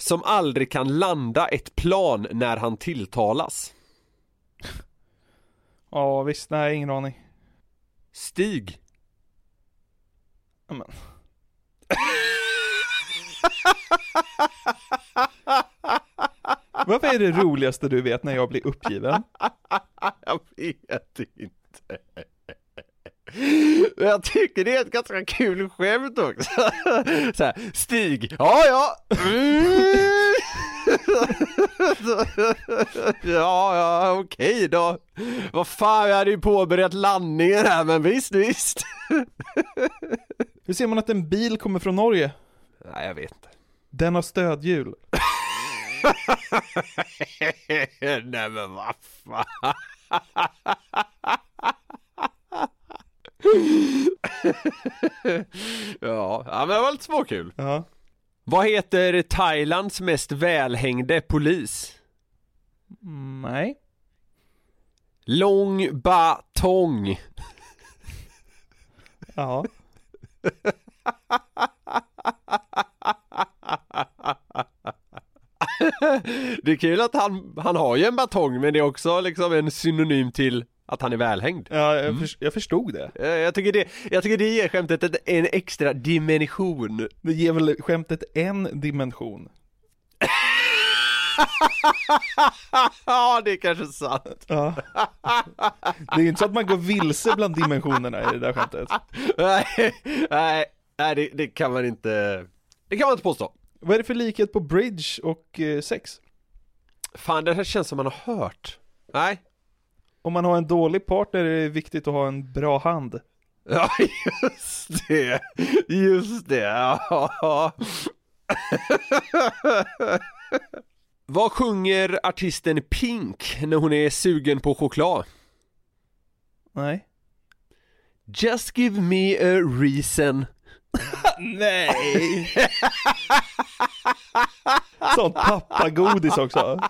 som aldrig kan landa ett plan när han tilltalas? Ja visst, nej ingen aning. Stig. Ja, men. Vad är det roligaste du vet när jag blir uppgiven? Jag vet inte. Jag tycker det är ett ganska kul skämt också. Så här, Stig, ja ja. Mm. Ja ja, okej då. Vad fan, jag hade ju påbörjat landningen här men visst visst. Hur ser man att en bil kommer från Norge? Nej jag vet inte. Den har stödhjul. Nej men vad fan. ja, ja men det var lite småkul. Ja. Vad heter Thailands mest välhängde polis? Nej. Lång batong. Ja. Det är kul att han, han har ju en batong men det är också liksom en synonym till att han är välhängd. Ja, jag, förs- jag förstod det. Jag tycker det, jag tycker det ger skämtet ett- en extra dimension. Det ger väl skämtet en dimension. Ja, det är kanske sant. Ja. Det är ju inte så att man går vilse bland dimensionerna i det där skämtet. Nej, nej, nej det, det kan man inte, det kan man inte påstå. Vad är det för likhet på bridge och eh, sex? Fan, det här känns som man har hört. Nej. Om man har en dålig partner är det viktigt att ha en bra hand. Ja, just det. Just det. Ja. Vad sjunger artisten Pink när hon är sugen på choklad? Nej. Just give me a reason. Nej! Sånt pappagodis också.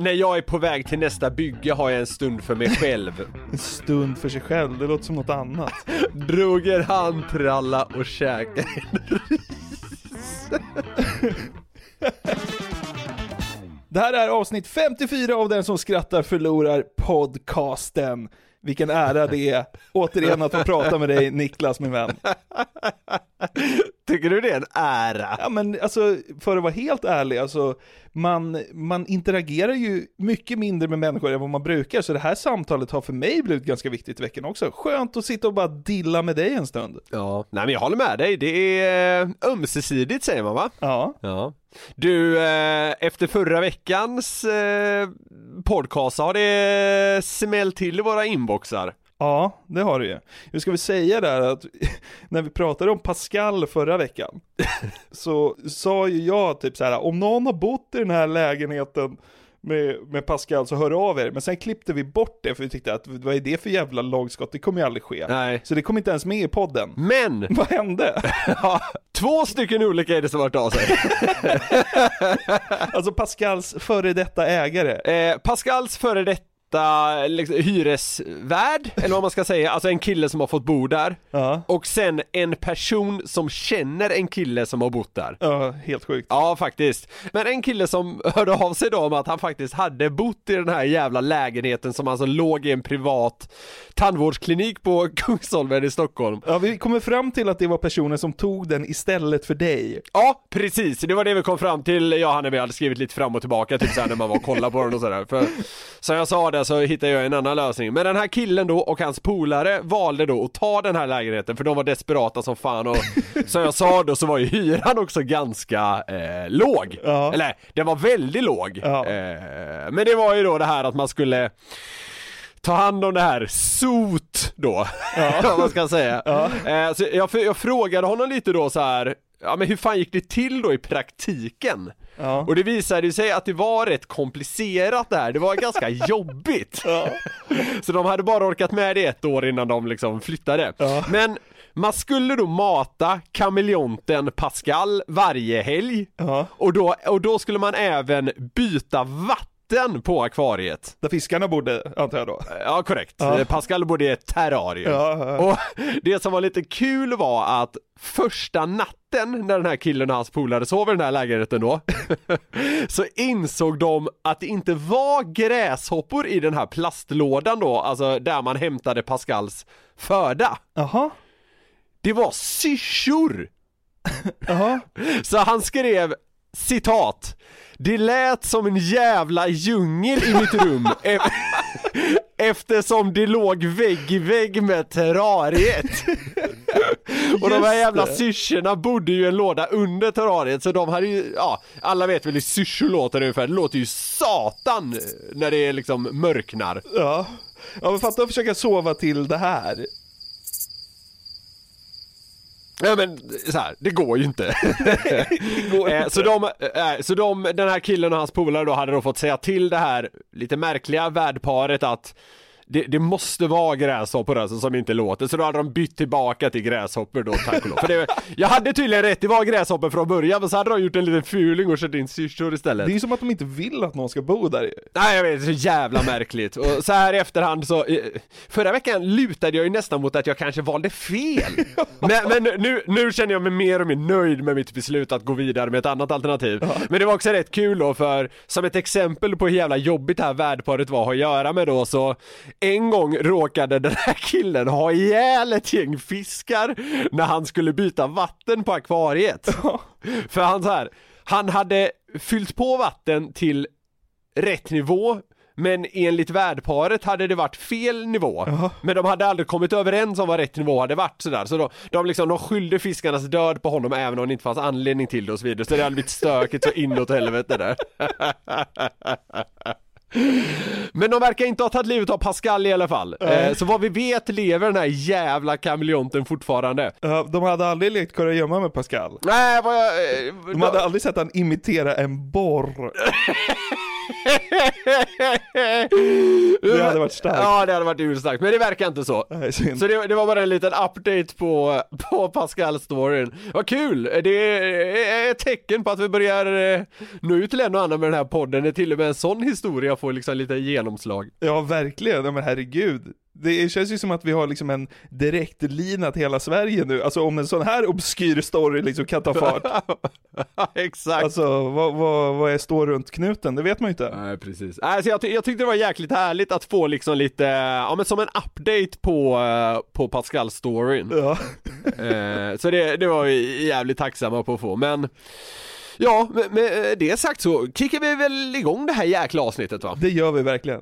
När jag är på väg till nästa bygge har jag en stund för mig själv. En stund för sig själv, det låter som något annat. Drog en handtralla och käkade en Det här är avsnitt 54 av Den som skrattar förlorar podcasten. Vilken ära det är återigen att få prata med dig Niklas min vän. Tycker du det är en ära? Ja men alltså, för att vara helt ärlig, alltså man, man interagerar ju mycket mindre med människor än vad man brukar, så det här samtalet har för mig blivit ganska viktigt i veckan också. Skönt att sitta och bara dilla med dig en stund. Ja, nej men jag håller med dig. Det är eh, ömsesidigt säger man va? Ja. Ja. Du, eh, efter förra veckans eh, podcast har det smällt till i våra inboxar. Ja, det har du ju. Nu ska vi säga där att när vi pratade om Pascal förra veckan så sa ju jag typ så här om någon har bott i den här lägenheten med, med Pascal så hör av er. Men sen klippte vi bort det för vi tyckte att vad är det för jävla lagskott, det kommer ju aldrig ske. Nej. Så det kom inte ens med i podden. Men! Vad hände? Ja, två stycken olika är det som har hört av sig. Alltså Pascals före detta ägare. Eh, Pascals före detta privata liksom, hyresvärd, eller vad man ska säga, alltså en kille som har fått bo där. Ja, Och sen en person som känner en kille som har bott där. ja helt sjukt. Ja, faktiskt. Men en kille som hörde av sig då om att han faktiskt hade bott i den här jävla lägenheten som alltså låg i en privat tandvårdsklinik på Kungsholmen i Stockholm. Ja, vi kommer fram till att det var personen som tog den istället för dig. Ja, precis. Det var det vi kom fram till. Jag och han hade skrivit lite fram och tillbaka, typ såhär när man var och kollade på den och sådär. För som jag sa det så hittade jag en annan lösning. Men den här killen då och hans polare valde då att ta den här lägenheten för de var desperata som fan och som jag sa då så var ju hyran också ganska eh, låg. Ja. Eller den var väldigt låg. Ja. Eh, men det var ju då det här att man skulle ta hand om det här sot då, vad man ska säga. Eh, så jag, jag frågade honom lite då så här. Ja men hur fan gick det till då i praktiken? Ja. Och det visade ju sig att det var rätt komplicerat det här, det var ganska jobbigt. Så de hade bara orkat med det ett år innan de liksom flyttade. Ja. Men man skulle då mata kameleonten Pascal varje helg. Ja. Och, då, och då skulle man även byta vatten på akvariet. Där fiskarna bodde, antar jag då. Ja korrekt, Ja. Pascal bodde i ett terrarium. Ja, ja. Och det som var lite kul var att första natten när den här killen och hans polare sov i den här lägenheten då Så insåg de att det inte var gräshoppor i den här plastlådan då, alltså där man hämtade Pascals föda Jaha. Det var syrsor! Jaha. Så han skrev citat Det lät som en jävla djungel i mitt rum. E- Eftersom det låg vägg i vägg med terrariet. Och de här jävla syrsorna bodde ju i en låda under terrariet så de hade ju, ja, alla vet väl hur syrsor låter ungefär, det låter ju satan när det liksom mörknar. Ja. Ja men fatta att försöka sova till det här. Ja men så här, det går ju inte. går Eh, inte. så de, eh, så de, den här killen och hans polare då hade då fått säga till det här lite märkliga värdparet att det, det måste vara gräshoppor alltså som inte låter, så då hade de bytt tillbaka till gräshoppor då tack och lov. För det, Jag hade tydligen rätt, det var gräshoppor från början men så hade de gjort en liten fuling och kört in syrsor istället. Det är ju som att de inte vill att någon ska bo där. Nej jag vet, det är så jävla märkligt. Och så här i efterhand så, eh, förra veckan lutade jag ju nästan mot att jag kanske valde fel. Men, men nu, nu känner jag mig mer och mer nöjd med mitt beslut att gå vidare med ett annat alternativ. Men det var också rätt kul då för, som ett exempel på hur jävla jobbigt det här värdparet var att göra med då så, en gång råkade den här killen ha ihjäl ett gäng fiskar när han skulle byta vatten på akvariet. För han så här, han hade fyllt på vatten till rätt nivå men enligt värdparet hade det varit fel nivå. Men de hade aldrig kommit överens om vad rätt nivå hade varit sådär. Så då, de, liksom, de skyllde fiskarnas död på honom även om det inte fanns anledning till det och så vidare. Så det hade blivit stökigt så inåt helvete där. Men de verkar inte ha tagit livet av Pascal i alla fall. Eh, så vad vi vet lever den här jävla kameleonten fortfarande. De hade aldrig lekt kurragömma med Pascal. Nej, vad jag... eh, De hade aldrig sett han imitera en borr. Det hade varit starkt. Ja, det hade varit urstarkt, men det verkar inte så. Nej. Så det, det var bara en liten update på, på Pascal-storyn. Vad kul! Det är ett tecken på att vi börjar eh, nå ut till en och annan med den här podden, när till och med en sån historia får liksom lite genomslag. Ja, verkligen. Ja, men herregud. Det känns ju som att vi har liksom en direktlina till hela Sverige nu. Alltså om en sån här obskyr story liksom kan ta fart. Exakt. Alltså vad, vad, vad är står runt knuten? Det vet man ju inte. Nej precis. Alltså, jag, ty- jag tyckte det var jäkligt härligt att få liksom lite, ja men som en update på, eh, på Pascal-storyn. Ja. Eh, så det, det var vi jävligt tacksamma på att få, men Ja, med, med det sagt så kickar vi väl igång det här jäkla avsnittet va? Det gör vi verkligen.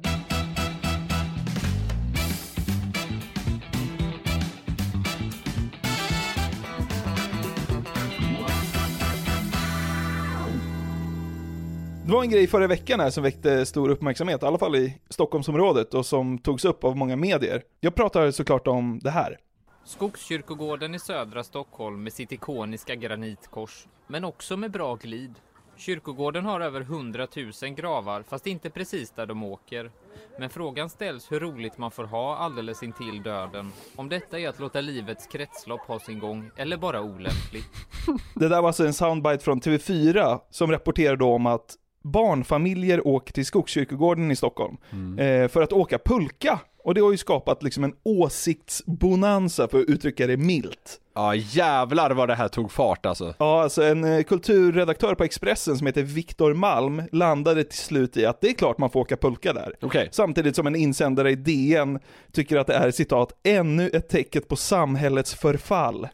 Det var en grej förra veckan här som väckte stor uppmärksamhet, i alla fall i Stockholmsområdet och som togs upp av många medier. Jag pratar såklart om det här. Skogskyrkogården i södra Stockholm med sitt ikoniska granitkors, men också med bra glid. Kyrkogården har över 100 000 gravar, fast inte precis där de åker. Men frågan ställs hur roligt man får ha alldeles intill döden. Om detta är att låta livets kretslopp ha sin gång, eller bara olämpligt. Det där var alltså en soundbite från TV4 som rapporterade om att barnfamiljer åker till Skogskyrkogården i Stockholm eh, för att åka pulka. Och det har ju skapat liksom en åsiktsbonanza för att uttrycka det milt. Ja jävlar vad det här tog fart alltså. Ja, alltså en eh, kulturredaktör på Expressen som heter Viktor Malm landade till slut i att det är klart man får åka pulka där. Okej. Samtidigt som en insändare i DN tycker att det är citat, ännu ett tecken på samhällets förfall.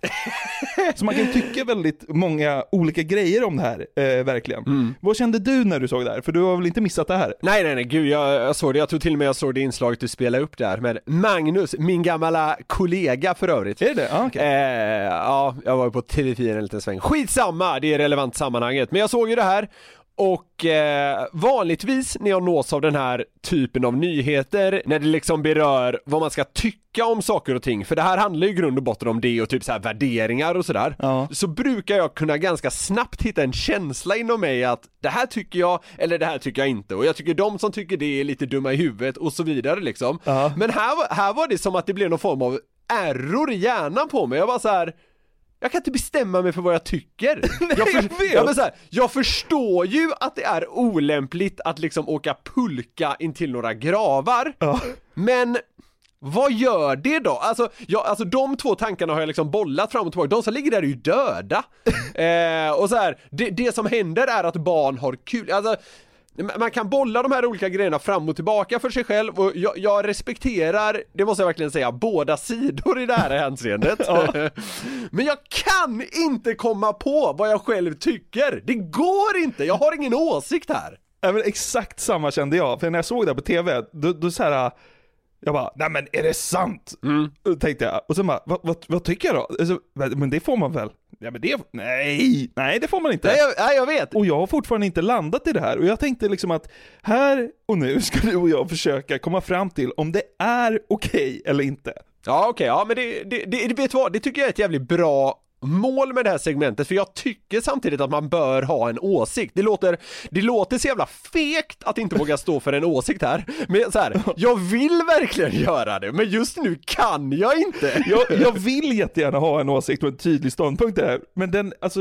Så man kan tycka väldigt många olika grejer om det här, eh, verkligen. Vad kände du när du såg det här? För du har väl inte missat det här? Nej nej nej gud jag, jag såg det, jag tror till och med jag såg det inslaget du spelade upp där med Magnus, min gamla kollega för övrigt. Är det det? Ah, okej. Eh, ja, jag var ju på TV4 en liten sväng. Skitsamma, det är relevant sammanhanget. Men jag såg ju det här och eh, vanligtvis när jag nås av den här typen av nyheter, när det liksom berör vad man ska tycka om saker och ting, för det här handlar ju i grund och botten om det och typ så här värderingar och sådär, Ja. så brukar jag kunna ganska snabbt hitta en känsla inom mig att det här tycker jag, eller det här tycker jag inte, och jag tycker de som tycker det är lite dumma i huvudet och så vidare liksom. Ja. Men här, här var det som att det blev någon form av error i hjärnan på mig, jag var så här. Jag kan inte bestämma mig för vad jag tycker. jag, jag vet. Ja, men så här, jag förstår ju att det är olämpligt att liksom åka pulka in till några gravar, Ja. men vad gör det då? Alltså, ja, alltså de två tankarna har jag liksom bollat fram och tillbaka, de som ligger där är ju döda. eh, och så här, det, det som händer är att barn har kul, alltså man kan bolla de här olika grejerna fram och tillbaka för sig själv och jag, jag respekterar, det måste jag verkligen säga, båda sidor i det här hänseendet. Men jag kan inte komma på vad jag själv tycker! Det går inte, jag har ingen åsikt här! Ja, exakt samma kände jag, för när jag såg det på TV, då, då så här. Jag bara, nej men är det sant? Mm. Tänkte jag, och sen bara, vad, vad, vad tycker jag då? Alltså, men det får man väl? Ja men det, nej, nej det får man inte. Nej jag, nej, jag vet! Och jag har fortfarande inte landat i det här och jag tänkte liksom att här och nu ska du och jag försöka komma fram till om det är okej eller inte. Ja okej, ja men det, det, det, vet du vad, det tycker jag är ett jävligt bra mål med det här segmentet för jag tycker samtidigt att man bör ha en åsikt. Det låter, det låter så jävla fegt att inte våga stå för en åsikt här. Men så här, jag vill verkligen göra det men just nu kan jag inte. Jag, jag vill jättegärna ha en åsikt och en tydlig ståndpunkt där, men den, alltså,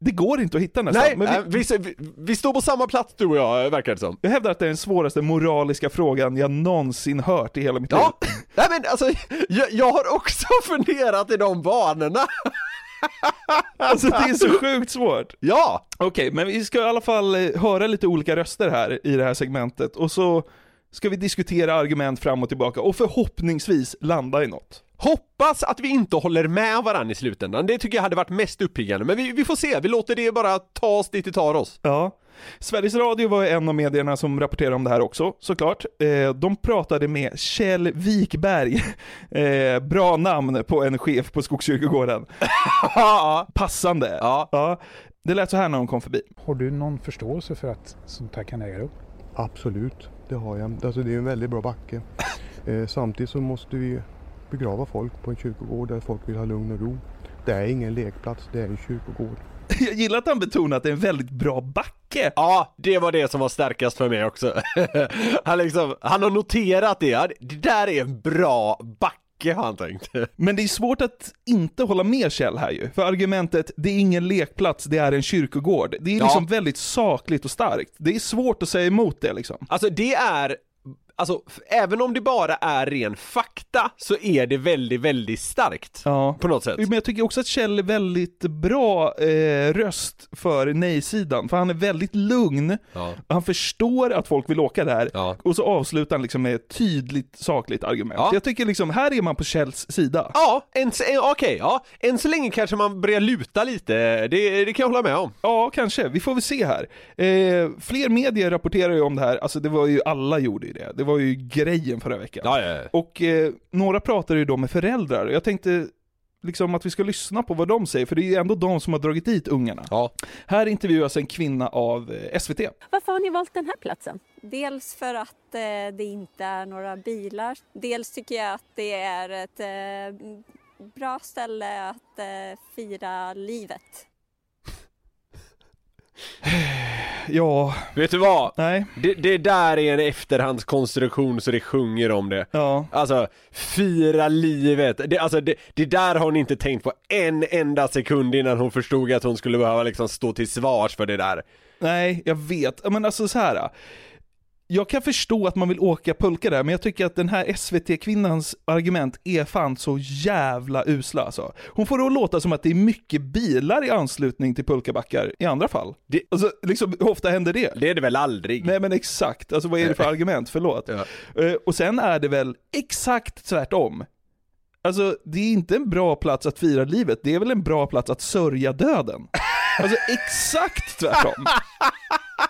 det går inte att hitta nästan. Nej, men vi, vi, vi, vi står på samma plats du och jag verkar det som. jag hävdar att det är den svåraste moraliska frågan jag någonsin hört i hela mitt Ja, liv. nej men alltså jag, jag har också funderat i de banorna. Alltså det är så sjukt svårt. Ja, Okej, men vi ska i alla fall eh, höra lite olika röster här i det här segmentet och så ska vi diskutera argument fram och tillbaka och förhoppningsvis landa i något. hoppas att vi inte håller med varandra i slutändan. Det tycker jag hade varit mest uppiggande, men vi, vi får se. Vi låter det bara ta oss dit det tar oss. Ja. Sveriges Radio var en av medierna som rapporterade om det här också, såklart. Eh, de pratade med Kjell Wikberg, eh, bra namn på en chef på Skogskyrkogården. Passande. ja. Ja, det lät så här när de kom förbi. Har du någon förståelse för att sånt här kan äga rum? Absolut, det har jag. Alltså det är en väldigt bra backe. Eh, samtidigt så måste vi begrava folk på en kyrkogård där folk vill ha lugn och ro. Det är ingen lekplats, det är en kyrkogård. Jag gillar att han betonar att det är en väldigt bra backe. Ja, det var det som var starkast för mig också. Han liksom, han har noterat det, det där är en bra backe. Men det är svårt att inte hålla med Kjell här ju. För argumentet, det är ingen lekplats, det är en kyrkogård. Det är Ja. liksom väldigt sakligt och starkt. Det är svårt att säga emot det liksom. Alltså det är, alltså även om det bara är ren fakta så är det väldigt, väldigt starkt. Ja. På något sätt. Men jag tycker också att Kjell är väldigt bra eh, röst för nej-sidan, för han är väldigt lugn, Ja. han förstår att folk vill åka där, Ja. och så avslutar han liksom med ett tydligt sakligt argument. Ja. Jag tycker liksom, här är man på Kjells sida. Ja, än, så- eh, okej, ja. Än så länge kanske man börjar luta lite, det, det kan jag hålla med om. Ja, kanske. Vi får väl se här. Eh, fler medier rapporterar ju om det här, alltså det var ju, alla gjorde ju det. Det var ju grejen förra veckan. Ja, ja, ja. Och eh, några pratar ju då med föräldrar. Jag tänkte liksom att vi ska lyssna på vad de säger, för det är ju ändå de som har dragit dit ungarna. Ja. Här intervjuas en kvinna av eh, SVT. Varför har ni valt den här platsen? Dels för att eh, det inte är några bilar. Dels tycker jag att det är ett eh, bra ställe att eh, fira livet. Ja, Vet du vad? nej. Det, det där är en efterhandskonstruktion så det sjunger om det. Ja. Alltså, fira livet. Det, alltså, det, det där har hon inte tänkt på en enda sekund innan hon förstod att hon skulle behöva liksom stå till svars för det där. Nej, jag vet. Men alltså så här. Jag kan förstå att man vill åka pulka där, men jag tycker att den här SVT-kvinnans argument är fan så jävla usla alltså. Hon får då låta som att det är mycket bilar i anslutning till pulkabackar i andra fall. Det- Alltså, liksom, hur ofta händer det? Det är det väl aldrig? Nej men exakt, alltså vad är det för argument? Förlåt. Ja. Eh, Och sen är det väl exakt tvärtom. Alltså, det är inte en bra plats att fira livet, det är väl en bra plats att sörja döden. Alltså exakt tvärtom.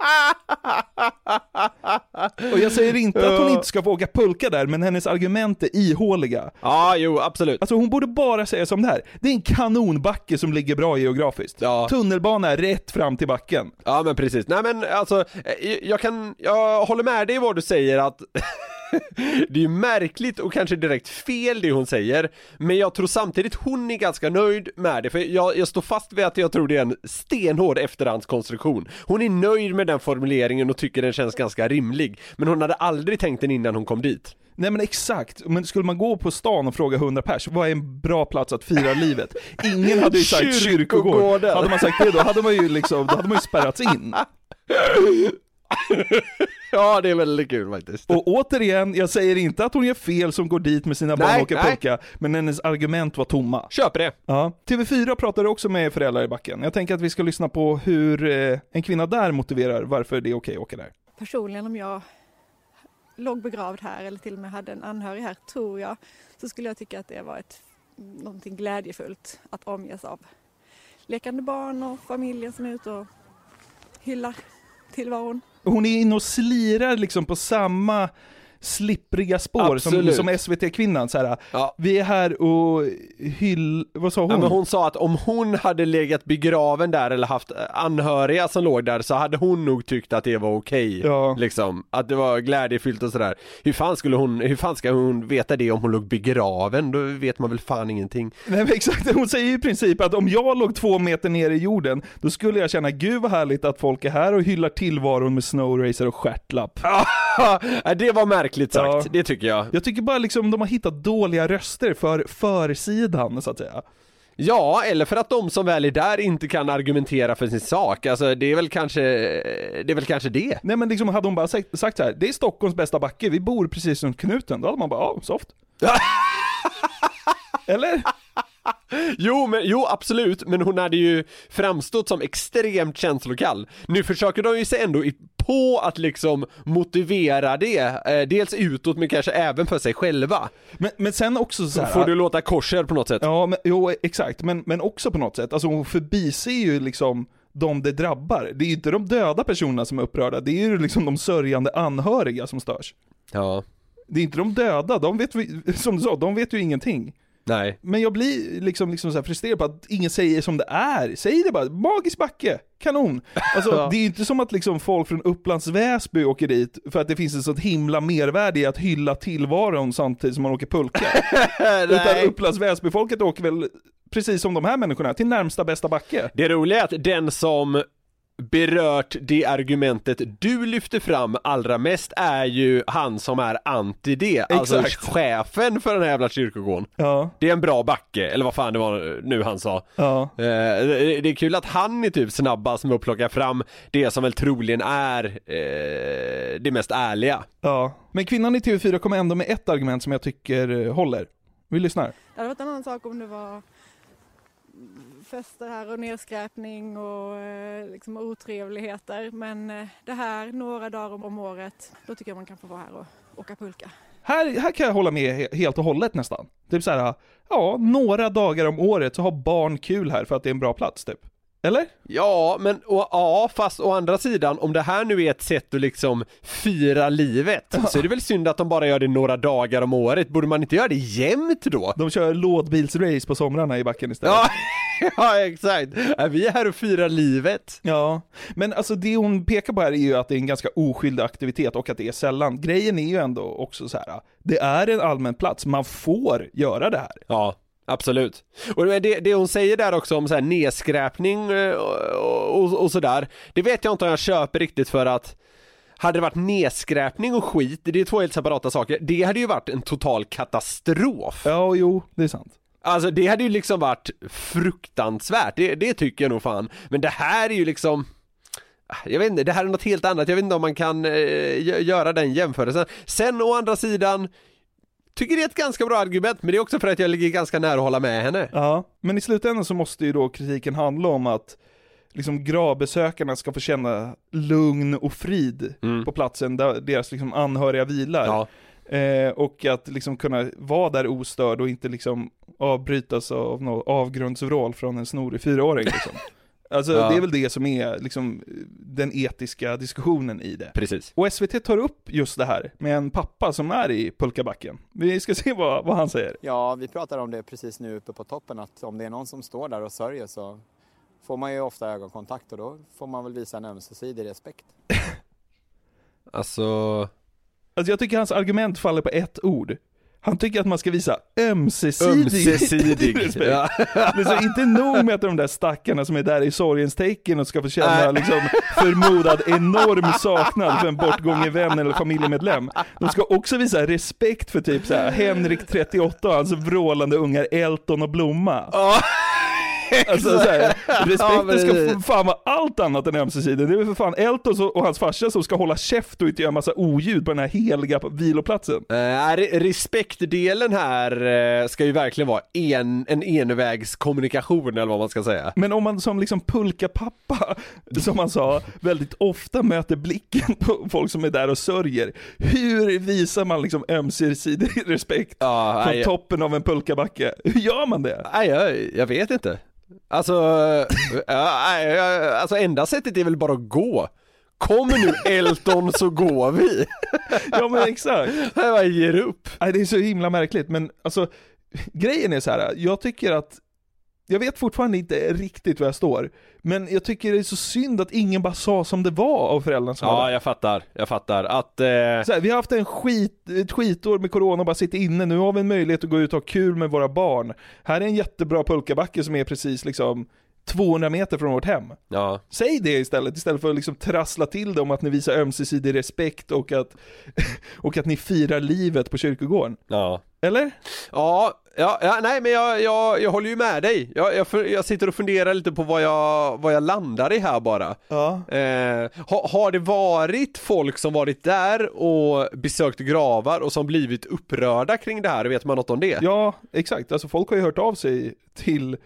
Och jag säger inte att hon inte ska få åka pulka där, men hennes argument är ihåliga. Ja, jo, absolut. Alltså hon borde bara säga som det här. Det är en kanonbacke som ligger bra geografiskt. Ja. Tunnelbana är rätt fram till backen. Ja men precis, nej men alltså, eh, jag kan, jag håller med dig i vad du säger att det är ju märkligt och kanske direkt fel det hon säger, men jag tror samtidigt hon är ganska nöjd med det, för jag, jag står fast vid att jag tror det är en stenhård efterhandskonstruktion. Hon är nöjd med den formuleringen och tycker den känns ganska rimlig, men hon hade aldrig tänkt den innan hon kom dit. Nej men exakt, men skulle man gå på stan och fråga 100 pers, vad är en bra plats att fira livet? Ingen hade ju sagt kyrkogård. Kyrkogården. Hade man sagt det då hade man ju liksom, då hade man ju spärrats in. Ja, det är väldigt kul faktiskt. Och återigen, jag säger inte att hon gör fel som går dit med sina barn Nej, och åker pulka, men hennes argument var tomma. Köper det. Ja. TV4 pratade också med föräldrar i backen. Jag tänker att vi ska lyssna på hur eh, en kvinna där motiverar varför det är okej att åka där. personligen om jag låg begravd här eller till och med hade en anhörig här, tror jag, så skulle jag tycka att det var ett, någonting glädjefullt att omges av lekande barn och familjen som är ute och hyllar tillvaron. Hon är inne och slirar liksom på samma slippriga spår som, Absolut. som SVT-kvinnan. Så här, Ja. Vi är här och hyll... Vad sa hon? Ja, men hon sa att om hon hade legat begraven där eller haft anhöriga som låg där så hade hon nog tyckt att det var okej. Ja. Liksom, att det var glädjefyllt och sådär. Hur fan skulle hon, hur fan ska hon veta det om hon låg begraven? Då vet man väl fan ingenting. Nej men exakt, hon säger ju i princip att om jag låg två meter ner i jorden, då skulle jag känna gud vad härligt att folk är här och hyllar tillvaron med snowracer och stjärtlapp. Ja, det var märkligt sagt, Ja. det tycker jag. Jag tycker bara liksom de har hittat dåliga röster för försidan så att säga. Ja, eller för att de som väl är där inte kan argumentera för sin sak. Alltså det är väl kanske, det är väl kanske det. Nej men liksom hade hon bara sagt, sagt så här, det är Stockholms bästa backe, vi bor precis runt knuten, då hade man bara, ja, soft. Eller? Jo, men, jo absolut, men hon hade ju framstått som extremt känslokall. Nu försöker de ju sig ändå i- på att liksom motivera det, eh, dels utåt men kanske även för sig själva. Men, men sen också så här, Får du låta korser på något sätt? Ja, men, jo exakt, men, men också på något sätt, alltså hon förbiser ju liksom de det drabbar. Det är ju inte de döda personerna som är upprörda, det är ju liksom de sörjande anhöriga som störs. Ja. Det är inte de döda, de vet, som du sa, de vet ju ingenting. Nej. Men jag blir liksom, liksom så frustrerad på att ingen säger som det är. Säg det bara, magisk backe, kanon. Alltså Ja. det är ju inte som att liksom folk från Upplands Väsby åker dit för att det finns ett sånt himla mervärde i att hylla tillvaron samtidigt som man åker pulka. Utan Upplands Väsby-folket åker väl, precis som de här människorna, till närmsta bästa backe. Det roliga är att den som berört det argumentet du lyfter fram allra mest är ju han som är anti det, alltså chefen för den här jävla kyrkogården. Ja, Det är en bra backe, eller vad fan det var nu han sa. ja. Eh, det är kul att han är typ snabbast med att plocka fram det som väl troligen är eh, det mest ärliga. Ja, men kvinnan i TV4 kom ändå med ett argument som jag tycker eh, håller. Vi lyssnar. Det hade varit en annan sak om det var fester här och nedskräpning och eh, liksom otrevligheter. Men eh, det här några dagar om, året, då tycker jag man kan få vara här och åka pulka. Här, här kan jag hålla med helt och hållet nästan. Typ så här, ja, några dagar om året så har barn kul här för att det är en bra plats typ. Eller? Ja, men och, ja, fast å andra sidan, om det här nu är ett sätt att liksom fira livet, så är det väl synd att de bara gör det några dagar om året. Borde man inte göra det jämt då? De kör lådbilsrace på somrarna i backen istället. Ja, ja exakt. Är vi här och firar livet? Ja, men alltså det hon pekar på här är ju att det är en ganska oskyldig aktivitet och att det är sällan. Grejen är ju ändå också så här. det är en allmän plats, man får göra det här. Ja. Absolut. Och det, det hon säger där också om så här nedskräpning eh, och, och, och sådär, det vet jag inte om jag köper riktigt för att hade det varit nedskräpning och skit, det är två helt separata saker, det hade ju varit en total katastrof. Ja, jo, det är sant. Alltså det hade ju liksom varit fruktansvärt, det, det tycker jag nog fan. Men det här är ju liksom jag vet inte, det här är något helt annat, jag vet inte om man kan eh, gö- göra den jämförelsen. Sen å andra sidan, tycker det är ett ganska bra argument, men det är också för att jag ligger ganska nära att hålla med henne. Ja, men i slutändan så måste ju då kritiken handla om att liksom gravbesökarna ska få känna lugn och frid på platsen där deras liksom anhöriga vilar. Eh, och att liksom kunna vara där ostörd och inte liksom avbrytas av något avgrundsvrål från en snorig fyraåring liksom. Alltså Ja. det är väl det som är liksom den etiska diskussionen i det. Precis. Och SVT tar upp just det här med en pappa som är i pulkabacken. Vi ska se vad, vad han säger. Ja, vi pratar om det precis nu uppe på toppen att om det är någon som står där och sörjer så får man ju ofta ögonkontakt och då får man väl visa en ömsesidig respekt. Alltså... Alltså jag tycker hans argument faller på ett ord. Han tycker att man ska visa ömsesidig, Ömsesidig, respekt. ja. Så inte nog med att de där stackarna som är där i sorgens tecken och ska få känna liksom förmodad enorm saknad för en bortgången vän eller familjemedlem. De ska också visa respekt för typ så här Henrik 38 och hans vrålande ungar Elton och Blomma. Alltså så här, respekten ska precis. f- fan vara allt annat än ömsesidig. Det är väl för fan Elton och hans farsa som ska hålla käft och inte göra massa oljud på den här heliga viloplatsen. Eh, re- respektdelen här eh, ska ju verkligen vara en, en envägskommunikation eller vad man ska säga. Men om man som liksom pulkapappa, som man sa, väldigt ofta möter blicken på folk som är där och sörjer. Hur visar man liksom ömsesidig respekt Ja, från nej, toppen av en pulkabacke? Hur gör man det? nej, jag, jag vet inte. Alltså, ja, nej, jag- alltså enda sättet är väl bara att gå. Kommer nu Elton så går vi. Ja men exakt. Jag bara ger upp. Nej, det är så himla märkligt, men alltså grejen är så här. jag tycker att jag vet fortfarande inte riktigt var jag står, men jag tycker det är så synd att ingen bara sa som det var av föräldrarna som Ja, jag fattar. Jag fattar att... Eh, här, vi har haft en skit, ett skitår med corona och bara sitter inne, nu har vi en möjlighet att gå ut och ha kul med våra barn. Här är en jättebra pulkabacke som är precis liksom 200 meter från vårt hem. ja. Säg det istället, istället för att liksom trassla till det om att ni visar ömsesidig respekt och att, och att ni firar livet på kyrkogården. Ja. Eller? Ja, ja, ja nej men jag, jag, jag håller ju med dig. Jag, jag, jag sitter och funderar lite på vad jag, vad jag landar i här bara. Ja. Eh, ha, har det varit folk som varit där och besökt gravar och som blivit upprörda kring det här? Vet man något om det? Ja, exakt. Alltså folk har ju hört av sig till, eh,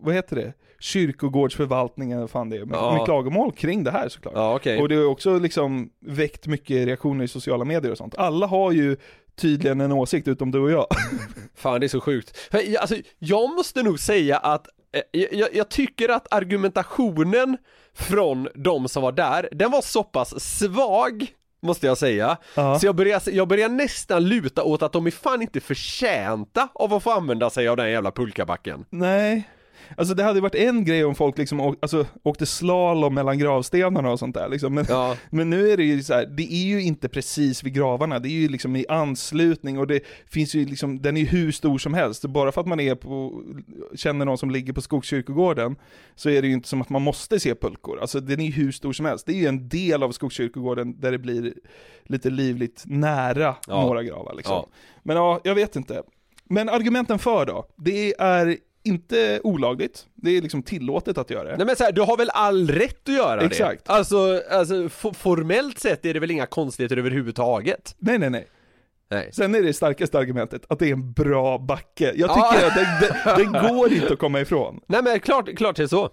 vad heter det? Kyrkogårdsförvaltningen, fan det är, med, Ja. klagomål kring det här såklart. Ja, okej. Och det har också liksom väckt mycket reaktioner i sociala medier och sånt. Alla har ju tydligen en åsikt utom du och jag. Fan det är så sjukt. Alltså, jag måste nog säga att eh, jag, jag tycker att argumentationen från de som var där, den var så pass svag Måste jag säga. Ja. Så jag börjar, jag börjar nästan luta åt att de är fan inte förtjänta av att få använda sig av den jävla pulkabacken. Nej. Alltså det hade varit en grej om folk liksom å- alltså, åkte slalom mellan gravstenarna och sånt där liksom. Men, Ja. men nu är det ju så här, det är ju inte precis vid gravarna, det är ju liksom i anslutning och det finns ju liksom, den är ju hur stor som helst. Bara för att man är på, känner någon som ligger på Skogskyrkogården så är det ju inte som att man måste se pulkor. Alltså den är ju hur stor som helst. Det är ju en del av Skogskyrkogården där det blir lite livligt nära Ja. några gravar liksom. Ja. Men ja, jag vet inte. Men argumenten för då? Det är inte olagligt, det är liksom tillåtet att göra det. Nej men så här, du har väl all rätt att göra Exakt. det? Alltså, alltså f- formellt sett är det väl inga konstigheter överhuvudtaget? Nej, nej, nej. Nej. Sen är det starkaste argumentet att det är en bra backe. Jag Ja. tycker att den, den, den går inte att komma ifrån. Nej men klart, klart det är så.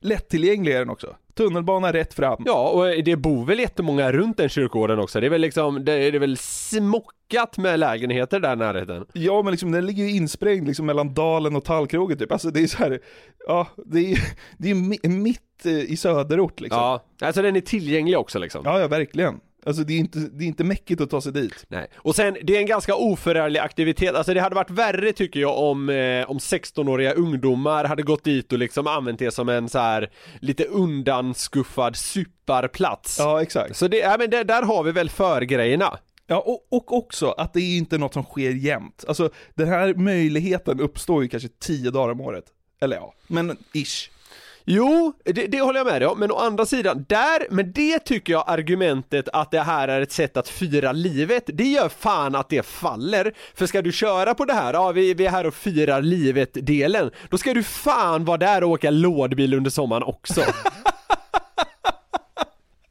Lättillgänglig är den också. Tunnelbana rätt fram. Ja, och det bor väl jättemånga runt den kyrkogården också. Det är väl liksom, det är väl smockat med lägenheter där i närheten. Ja men liksom den ligger ju insprängd liksom mellan dalen och tallkrogen typ. Alltså det är så här, ja det är det är mi- mitt eh, i söderort liksom. Ja, alltså den är tillgänglig också liksom. Ja, ja verkligen. Alltså det är inte, det är inte mäckigt att ta sig dit. Nej, och sen det är en ganska oförarglig aktivitet, alltså det hade varit värre tycker jag om, eh, om 16-åriga ungdomar hade gått dit och liksom använt det som en så här lite undanskuffad superplats. Ja exakt. Så det, ja men det, där har vi väl förgrejerna. Ja, och, och också att det är inte något som sker jämt. Alltså den här möjligheten uppstår ju kanske tio dagar om året. Eller ja, men ish. Jo, det, det håller jag med dig om, men å andra sidan, där, men det tycker jag argumentet att det här är ett sätt att fira livet, det gör fan att det faller. För ska du köra på det här, ja vi, vi är här och firar livet-delen, då ska du fan vara där och åka lådbil under sommaren också.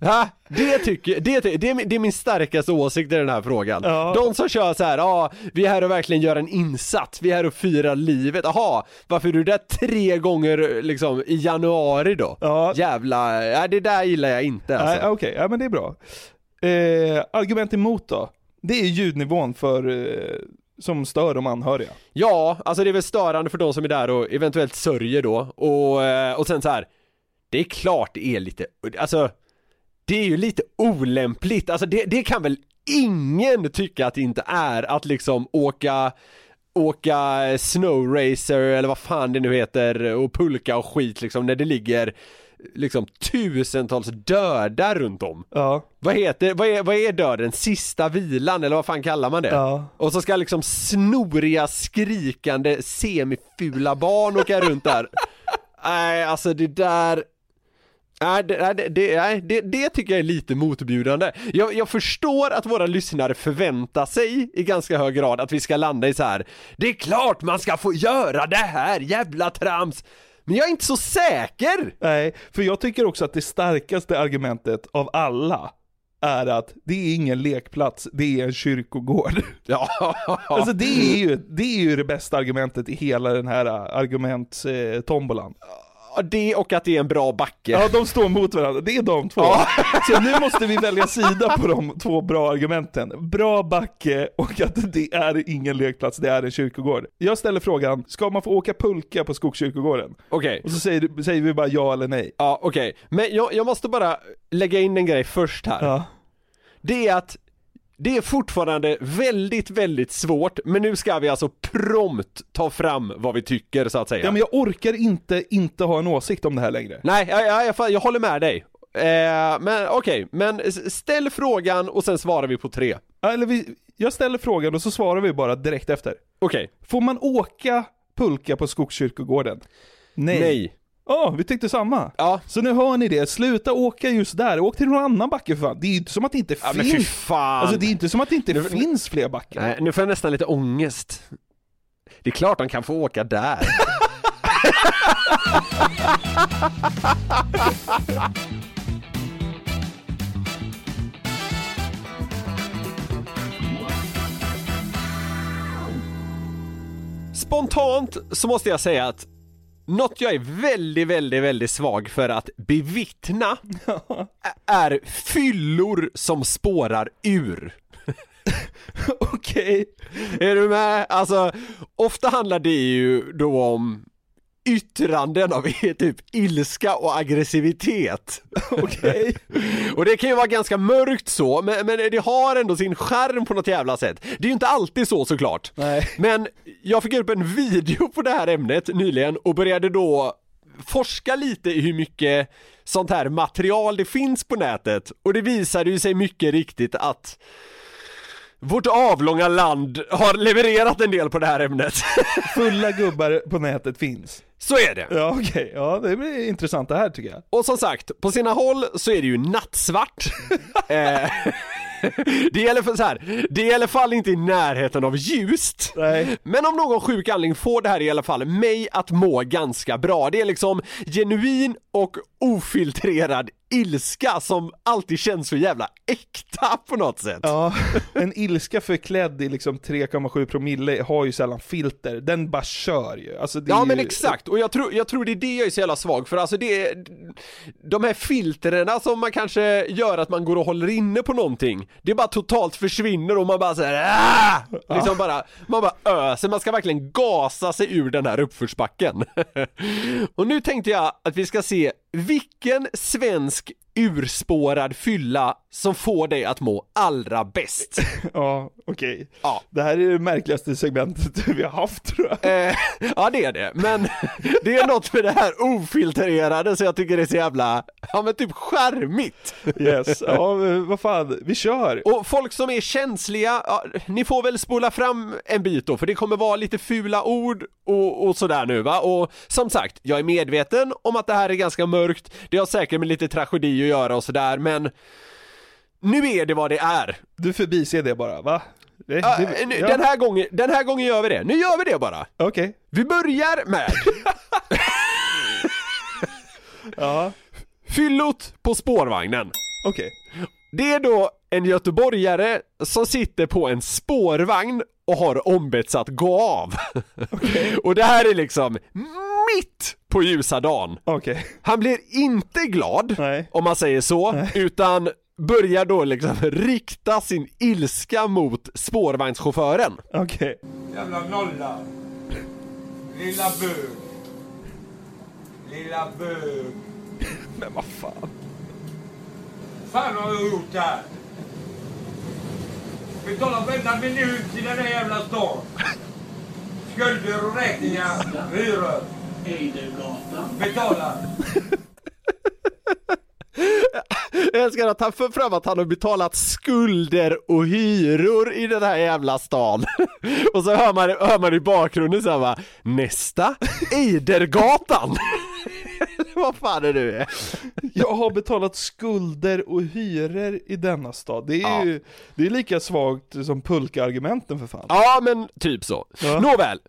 Ha, det tycker, det, det, det, är, min- starkaste åsikt i den här frågan. De som kör så här, ja, vi är här och verkligen gör en insats, vi är här och firar livet, jaha, varför är du där tre gånger liksom i januari då? Ja. Jävla, ja, det där gillar jag inte alltså. Okej, ja men det är bra. Eh, argument emot då? Det är ljudnivån för, eh, som stör de anhöriga. Ja, alltså det är väl störande för de som är där och eventuellt sörjer då, och, eh, och sen så här. Det är klart det är lite, alltså Det är ju lite olämpligt, alltså det, det kan väl ingen tycka att det inte är att liksom åka Åka snowracer eller vad fan det nu heter och pulka och skit liksom när det ligger liksom tusentals döda runt om. Ja. Vad heter, vad är, vad är döden? Sista vilan eller vad fan kallar man det? Ja. Och så ska liksom snoriga, skrikande, semifula barn åka runt där. Nej, alltså det där Nej, det, det, det, det, tycker jag är lite motbjudande. Jag, jag förstår att våra lyssnare förväntar sig i ganska hög grad att vi ska landa i så här. Det är klart man ska få göra det här, jävla trams! Men jag är inte så säker! Nej, för jag tycker också att det starkaste argumentet av alla är att det är ingen lekplats, det är en kyrkogård. Ja. Alltså det är ju det, är ju det bästa argumentet i hela den här argumenttombolan. Ja, det och att det är en bra backe. Ja, de står mot varandra, det är de två. Så nu måste vi välja sida på de två bra argumenten. Bra backe och att det är ingen lekplats, det är en kyrkogård. Jag ställer frågan, ska man få åka pulka på Skogskyrkogården? Okej. Och så säger, säger vi bara ja eller nej. Ja, okej. Men jag, jag måste bara lägga in en grej först här. Ja. Det är att det är fortfarande väldigt, väldigt svårt, men nu ska vi alltså prompt ta fram vad vi tycker så att säga. Ja men jag orkar inte inte ha en åsikt om det här längre. Nej, jag, jag, jag, jag håller med dig. Eh, men okej, men s- ställ frågan och sen svarar vi på tre. Eller vi, jag ställer frågan och så svarar vi bara direkt efter. Okej. Får man åka pulka på Skogskyrkogården? Nej. Nej. Ja, vi tyckte samma. Ja. Så nu hör ni det, sluta åka just där, åk till någon annan backe för fan. Det är ju inte som att det inte Ja, men fy finns. fan. Alltså det är inte som att det inte finns fler backar. Nej, nu får jag nästan lite ångest. Det är klart de kan få åka där. Spontant så måste jag säga att något jag är väldigt, väldigt, väldigt svag för att bevittna är fyllor som spårar ur. Okej. Är du med? Alltså, ofta handlar det ju då om yttranden av typ ilska och aggressivitet. Okej. och det kan ju vara ganska mörkt så, men, men det har ändå sin charm på något jävla sätt. Det är ju inte alltid så såklart. Nej. Men jag fick upp en video på det här ämnet nyligen och började då forska lite i hur mycket sånt här material det finns på nätet och det visade ju sig mycket riktigt att vårt avlånga land har levererat en del på det här ämnet. Fulla gubbar på nätet finns. Så är det. Ja okej, ja det blir intressant det här tycker jag. Och som sagt, på sina håll så är det ju nattsvart. Eh, det gäller för så här, det är i alla fall inte i närheten av ljust. Nej. Men om någon sjuk anledning får det här i alla fall mig att må ganska bra. Det är liksom genuin och ofiltrerad ilska som alltid känns så jävla äkta på något sätt. Ja, en ilska förklädd i liksom 3,7 promille har ju sällan filter, den bara kör ju. Alltså Ja men ju... exakt, och jag tror, jag tror det är det jag är så jävla svag för, alltså det är De här filtrerna som man kanske gör att man går och håller inne på någonting Det bara totalt försvinner och man bara såhär ah! Liksom bara, man bara öser, man ska verkligen gasa sig ur den här uppförsbacken Och nu tänkte jag att vi ska se vilken svensk urspårad fylla som får dig att må allra bäst. Ja, okej. Ja. Det här är det märkligaste segmentet vi har haft tror jag. Eh, ja det är det, men det är något med det här ofiltrerade så jag tycker det är så jävla, ja men typ charmigt. Yes, ja vad fan, vi kör! Och folk som är känsliga, ja, ni får väl spola fram en bit då för det kommer vara lite fula ord och, och sådär nu va. Och som sagt, jag är medveten om att det här är ganska mörkt, det har säkert med lite tragedi att göra och sådär men nu är det vad det är. Du förbiser det bara, va? Det, Ja, det- nu, ja. den, här gången, den här gången gör vi det, nu gör vi det bara. Okej. Vi börjar med Ja, fyllot på spårvagnen. okej. Det är då en göteborgare som sitter på en spårvagn och har ombetts att gå av. och det här är liksom mitt på ljusa dagen. Okej. Han blir inte glad, Nej. om man säger så, utan börjar då liksom rikta sin ilska mot spårvagnschauffören. Okej. Jävla nolla. Lilla bög. Lilla bög. Men vad fan. fan har jag gjort här? Betalar varenda minut i den här jävla stan. Skulder och räkningar, hyror. Betalar. Jag älskar att han för fram att han har betalat skulder och hyror i den här jävla stan. Och så hör man, hör man i bakgrunden så här va, nästa, Eidergatan. Vad fan är du? Jag har betalat skulder och hyror i denna stad. Det är Ja. ju, det är lika svagt som pulka-argumenten för fan. Ja men typ så. Ja. Nåväl,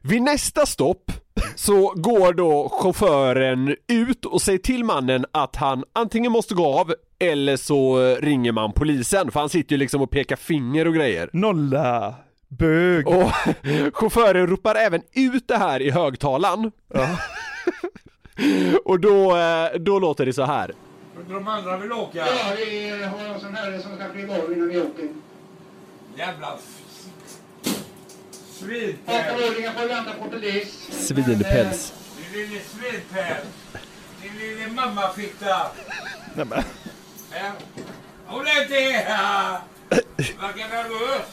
vid nästa stopp så går då chauffören ut och säger till mannen att han antingen måste gå av eller så ringer man polisen för han sitter ju liksom och pekar finger och grejer. Nolla. Bög. Och chauffören ropar även ut det här i högtalaren. och då, eh, då låter det så här. De andra vill åka. Ja, vi har en sån här som ska kliva av innan vi åker. Jävla svinpäls. Svinpäls. Din lille svinpäls. Din lille mammafitta. Nej men. Ja. Håll inte här! Verkar nervös.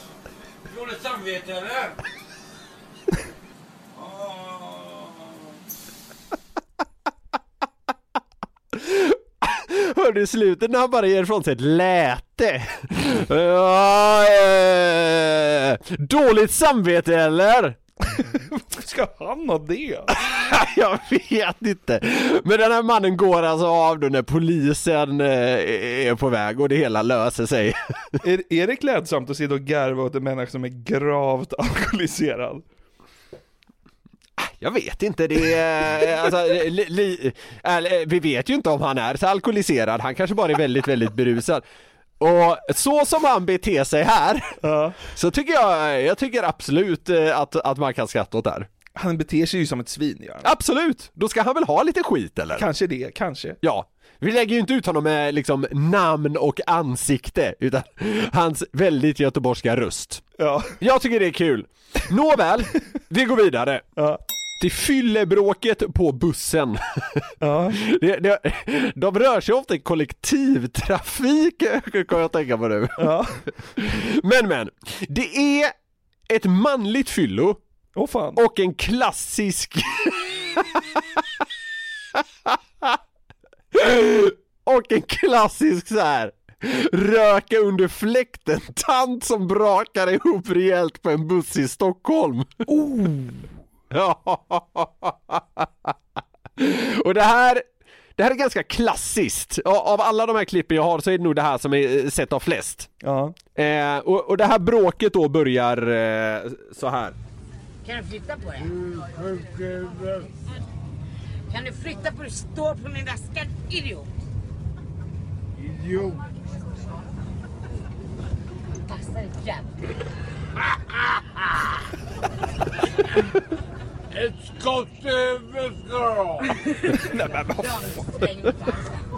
Dåligt samvete eller? Hörde i slutet när han bara ger ifrån sig ett läte. Dåligt samvete eller? Ska han ha det? Jag vet inte. Men den här mannen går alltså av då när polisen eh, är på väg och det hela löser sig. Är, är det klädsamt att sitta och garva åt en människa som är gravt alkoholiserad? Jag vet inte, det är, alltså, li, li, eller, vi vet ju inte om han är så alkoholiserad, han kanske bara är väldigt, väldigt berusad. Och så som han beter sig här, så tycker jag, jag tycker absolut eh, att, att man kan skratta åt det här. Han beter sig ju som ett svin gör han. Absolut! Då ska han väl ha lite skit eller? Kanske det, kanske. Ja. Vi lägger ju inte ut honom med liksom namn och ansikte, utan hans väldigt göteborgska röst. Ja. Jag tycker det är kul. Nåväl, vi går vidare. Ja. Till fyllebråket på bussen. Ja. Det, det, de rör sig ofta i kollektivtrafik, kan jag tänka på nu. Ja. Men men, det är ett manligt fyllo Åh fan. och en klassisk Och en klassisk så här Röka under fläkten, tant som brakar ihop rejält på en buss i Stockholm. Oh. Ja. Och det här, det här är ganska klassiskt. Av alla de här klippen jag har så är det nog det här som är eh, sett av flest. Ja. Eh, och, och det här bråket då börjar eh, så här. Kan du flytta på det? Kan du flytta på det? Står på min väska, idiot! Idiot. Passa dig jävla... Ett skott i huvudet ska du ha! Nej men vad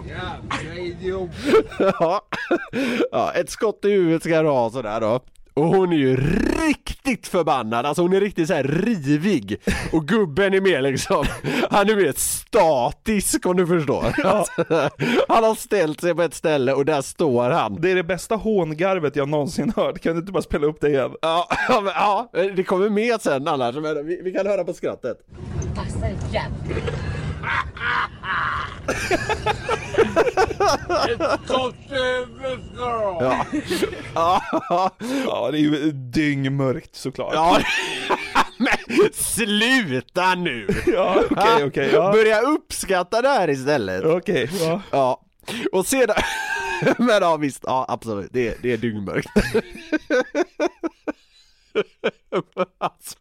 Jävla idiot. ja. ja, ett skott i huvudet ska du ha sådär då. Och hon är ju riktigt förbannad, alltså hon är riktigt så här rivig. Och gubben är mer liksom, han är mer statisk om du förstår. Han har ställt sig på ett ställe och där står han. Det är det bästa hångarvet jag någonsin hört, kan du inte bara spela upp det igen? Ja, ja, men, ja det kommer med sen annars, men vi, vi kan höra på skrattet. Passa jävligt. Ett gott huvudskral. Ja. ja. Ja, det är ju dyngmörkt såklart. Ja, men sluta nu! Ja, okej, okej, ja. Börja uppskatta det här istället. Okej, ja. Ja, och sedan, men ja visst, ja absolut, det, är- det är dyngmörkt. alltså,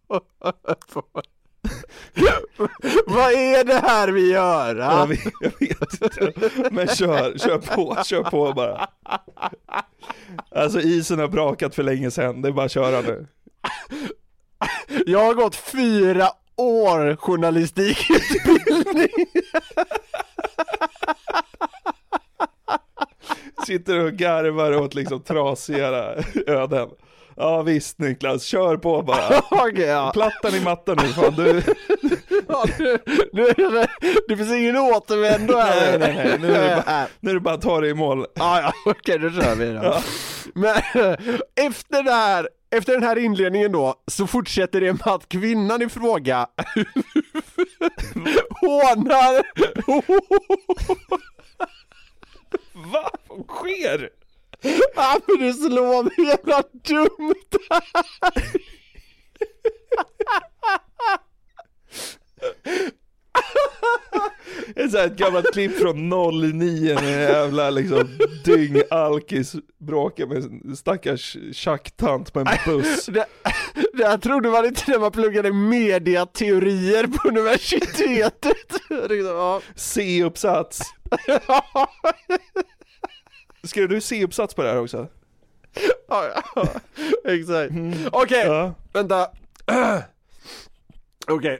vad är det här vi gör? ha? Jag vet, jag vet inte. Men kör, kör på, kör på bara. Alltså isen har brakat för länge sedan, det är bara att köra nu. Jag har gått fyra år journalistikutbildning. Sitter och garvar åt liksom trasiga öden. Ja visst Niklas, kör på bara. Okej, ja. Plattan i mattan nu fan, du... Ja, nu, nu, nu, det finns ingen återvändo här. Nej, nej, nej, nu är det bara, nu är det bara att ta dig i mål. Ja, ja, okej då kör vi då. Ja. Men efter det här, efter den här inledningen då, så fortsätter det med att kvinnan i fråga hånar Va? Vad sker? Ja men du slår mig jävla dumt Ett sånt här ett gammalt klipp från 09 när en jävla liksom dyng-alkis bråkar med en stackars tjacktant på en buss. det, det här trodde man inte när man pluggade mediateorier på universitetet ja. C-uppsats. Skrev du C-uppsats på det här också? Ja, ja, exakt. Okej, Ja. vänta. Okej.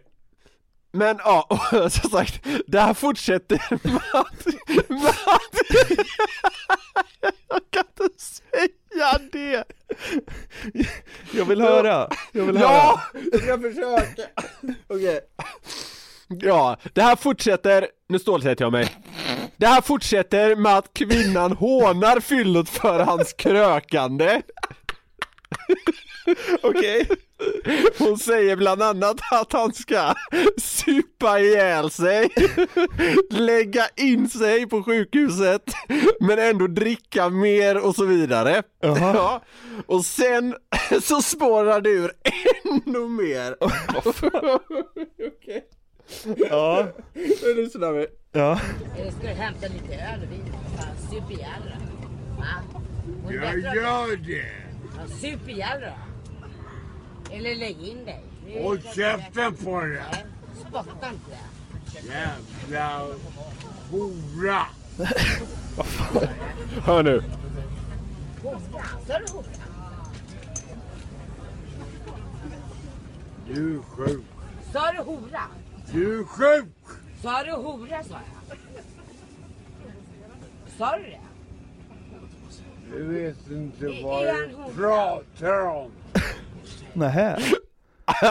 Men ja, och som sagt, det här fortsätter med att, med att jag kan inte säga det. Jag vill höra, jag vill höra. Ja, jag ska försöka. Okej. Ja, det här fortsätter, nu stålsätter jag mig. Det här fortsätter med att kvinnan hånar fyllot för hans krökande. Okej. Hon säger bland annat att han ska supa ihjäl sig, lägga in sig på sjukhuset, men ändå dricka mer och så vidare. Ja. Och sen så spårar det ur ännu mer. Okej. Ja. Nu lyssnar vi. Ja. Eller ska du hämta lite öl och vin? Fan, sup ihjäl är Jag gör det. Ja, Sup ihjäl dig då. Eller lägg in dig. Det är Håll käften på dig. Spotta inte. Jävla hora. Hör nu. Hora. Sa du hora? Du är sjuk. Sa du hora? Du är sjuk. Sa du hora sa jag? Sa du det? Du vet inte Är- vad du pratar om. Nähä.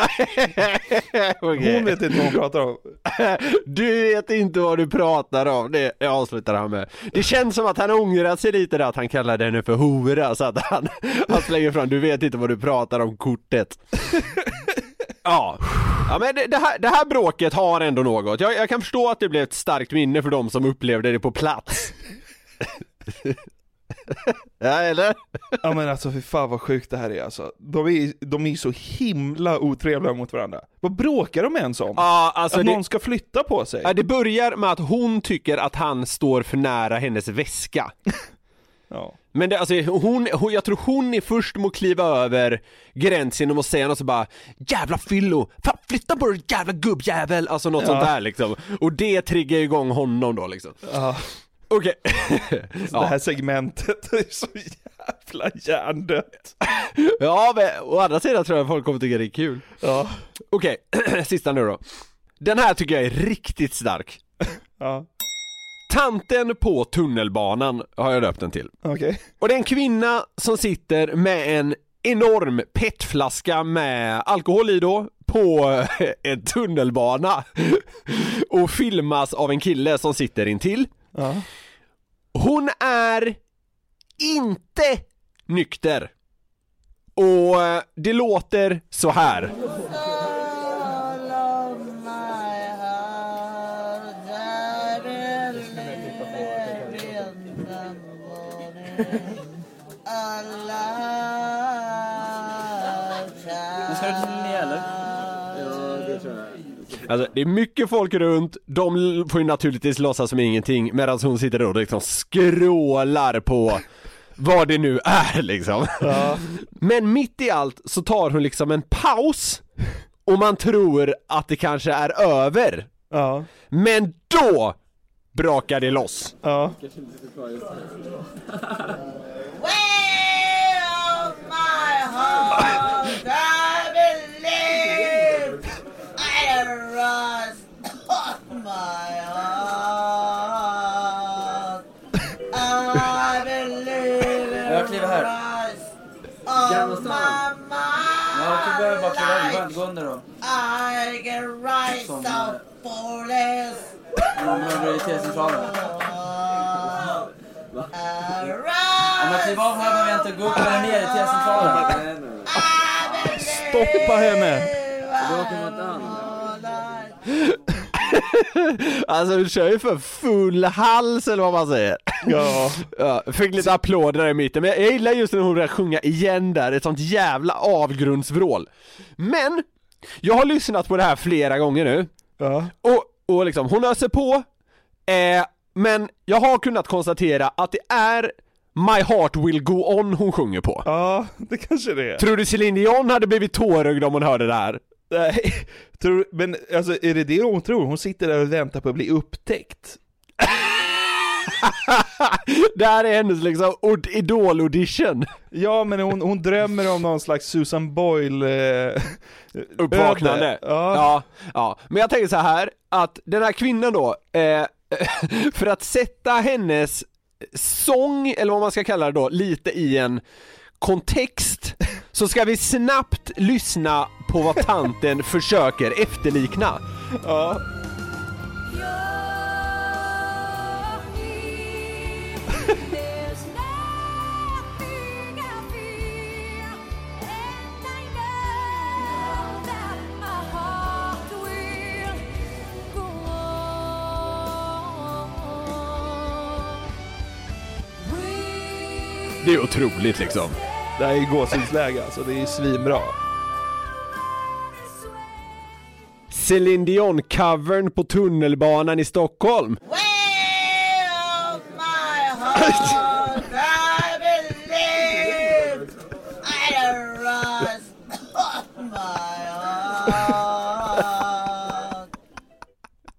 Okej. Hon vet inte vad hon pratar om. Du vet inte vad du pratar om, det avslutar han med. Det känns som att han ångrar sig lite där att han kallade henne för hora, så att han, han slänger fram, du vet inte vad du pratar om kortet. Ja, ja men det, det, här, det här bråket har ändå något. Jag, jag kan förstå att det blev ett starkt minne för de som upplevde det på plats. ja, eller? Ja men alltså för fan vad sjukt det här är alltså. De är, de är så himla otrevliga mot varandra. Vad bråkar de ens om? Ja, alltså att det- någon ska flytta på sig? Ja, det börjar med att hon tycker att han står för nära hennes väska. Ja. Men det, alltså, hon, hon, jag tror hon är först med att kliva över gränsen och säga något så bara Jävla fyllo! Fan flytta på dig jävla gubbjävel! Alltså något Ja. sånt där liksom. Och det triggar igång honom då liksom. Ja. Okej. Så Det här segmentet är så jävla hjärndött. Ja, men å andra sidan tror jag folk kommer tycka det är kul. Ja. Okej, sista nu då. Den här tycker jag är riktigt stark. Ja. Tanten på tunnelbanan har jag döpt den till. Okej. Och det är en kvinna som sitter med en enorm petflaska med alkohol i då på en tunnelbana och filmas av en kille som sitter intill. Ja. Hon är inte nykter. Och eh, det låter så här. Nu ska du till eller? Alltså det är mycket folk runt, de får ju naturligtvis låtsas som ingenting medan hon sitter och liksom skrålar på vad det nu är liksom. Men mitt i allt så tar hon liksom en paus och man tror att det kanske är över. Men då brakar det loss. Ja. Jag kliver här. Gamla stan. Ja, du behöver bara kliva in. Gå under då. Som... Om du behöver i T-centralen. Om jag kliver av här behöver jag inte gå upp eller ner i T-centralen. Stoppa henne! Alltså du kör ju för full hals eller vad man säger. Ja. ja fick lite applåder där i mitten, men jag gillar just när hon börjar sjunga igen där, ett sånt jävla avgrundsvrål. Men, jag har lyssnat på det här flera gånger nu. Ja. Och, och liksom, hon öser på, eh, men jag har kunnat konstatera att det är My Heart Will Go On hon sjunger på. Ja, det kanske det är. Tror du Celine Dion hade blivit tårögd om hon hörde det här? Nej, tror, men alltså är det det hon tror? Hon sitter där och väntar på att bli upptäckt. det här är hennes liksom idol-audition. Ja, men hon, hon drömmer om någon slags Susan Boyle eh, Uppvaknande. Ja. ja, ja. Men jag tänker så här att den här kvinnan då, eh, för att sätta hennes sång, eller vad man ska kalla det då, lite i en kontext, så ska vi snabbt lyssna på vad tanten försöker efterlikna. Ja. Det är otroligt liksom. Det här är gåshudsläge alltså, det är svinbra. Celine Dion-covern på tunnelbanan i Stockholm.